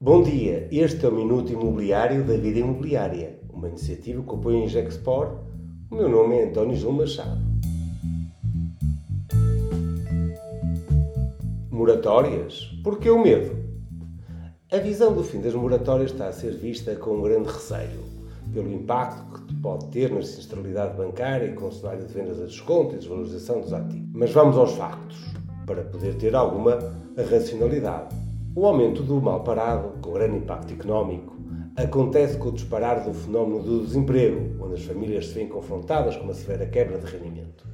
Bom dia, este é o Minuto Imobiliário da Vida Imobiliária, uma iniciativa que apoia a Ingexpor. O meu nome é António Gil Machado. Moratórias? Por que o medo? A visão do fim das moratórias está a ser vista com um grande receio, pelo impacto que pode ter na sinistralidade bancária e com o cenário de vendas a desconto e desvalorização dos ativos. Mas vamos aos factos, para poder ter alguma racionalidade. O aumento do mal parado, com grande impacto económico, acontece com o disparar do fenómeno do desemprego, onde as famílias se veem confrontadas com uma severa quebra de rendimento.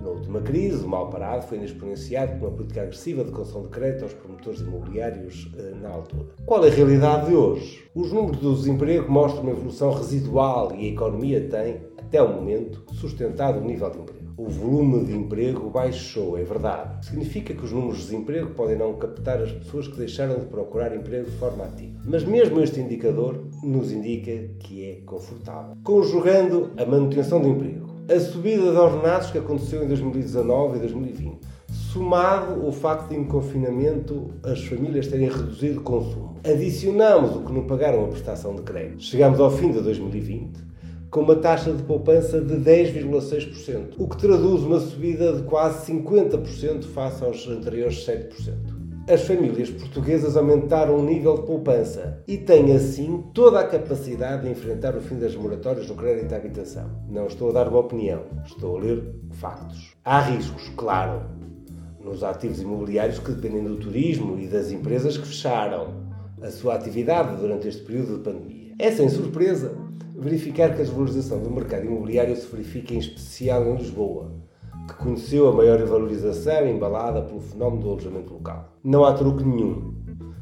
Na última crise, o mal parado foi exponenciado por uma política agressiva de concessão de crédito aos promotores imobiliários eh, na altura. Qual é a realidade de hoje? Os números do desemprego mostram uma evolução residual e a economia tem, até o momento, sustentado o nível de emprego o volume de emprego baixou, é verdade. Significa que os números de desemprego podem não captar as pessoas que deixaram de procurar emprego de forma ativa. Mas mesmo este indicador nos indica que é confortável. Conjugando a manutenção do emprego, a subida de ordenados que aconteceu em 2019 e 2020, somado o facto de, em confinamento, as famílias terem reduzido o consumo. Adicionamos o que não pagaram a prestação de crédito. Chegamos ao fim de 2020 com uma taxa de poupança de 10,6%, o que traduz uma subida de quase 50% face aos anteriores 7%. As famílias portuguesas aumentaram o nível de poupança e têm assim toda a capacidade de enfrentar o fim das moratórias no crédito à habitação. Não estou a dar uma opinião, estou a ler factos. Há riscos, claro, nos ativos imobiliários que dependem do turismo e das empresas que fecharam a sua atividade durante este período de pandemia. É sem surpresa verificar que a desvalorização do mercado imobiliário se verifica em especial em Lisboa, que conheceu a maior valorização embalada pelo fenómeno do alojamento local. Não há truque nenhum.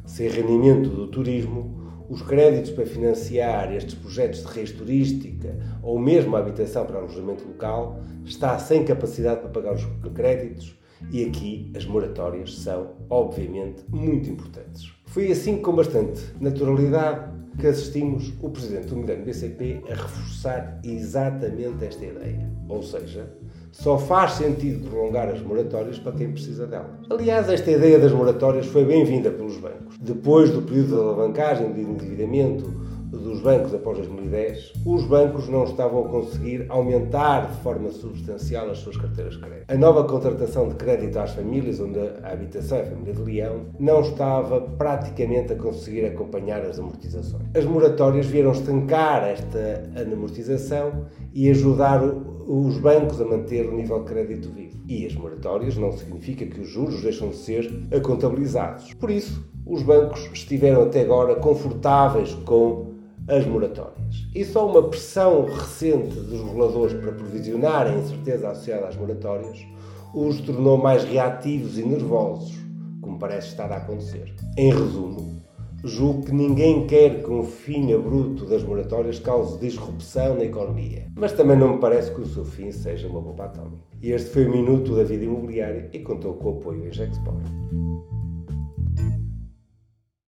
Sem rendimento do turismo, os créditos para financiar estes projetos de reis turística ou mesmo a habitação para alojamento local está sem capacidade para pagar os créditos e aqui as moratórias são, obviamente, muito importantes. Foi assim com bastante naturalidade que assistimos o presidente do Milênio BCP a reforçar exatamente esta ideia. Ou seja, só faz sentido prolongar as moratórias para quem precisa delas. Aliás, esta ideia das moratórias foi bem-vinda pelos bancos. Depois do período de alavancagem de endividamento dos bancos após 2010, os bancos não estavam a conseguir aumentar de forma substancial as suas carteiras de crédito. A nova contratação de crédito às famílias, onde a habitação é a família de leão, não estava praticamente a conseguir acompanhar as amortizações. As moratórias vieram estancar esta amortização e ajudar os bancos a manter o nível de crédito vivo. E as moratórias não significa que os juros deixam de ser contabilizados. Por isso, os bancos estiveram até agora confortáveis com as moratórias. E só uma pressão recente dos reguladores para provisionar a incerteza associada às moratórias os tornou mais reativos e nervosos, como parece estar a acontecer. Em resumo, julgo que ninguém quer que um fim abrupto das moratórias cause disrupção na economia. Mas também não me parece que o seu fim seja uma bomba atómica. E este foi o Minuto da Vida Imobiliária e contou com o apoio em Gexport.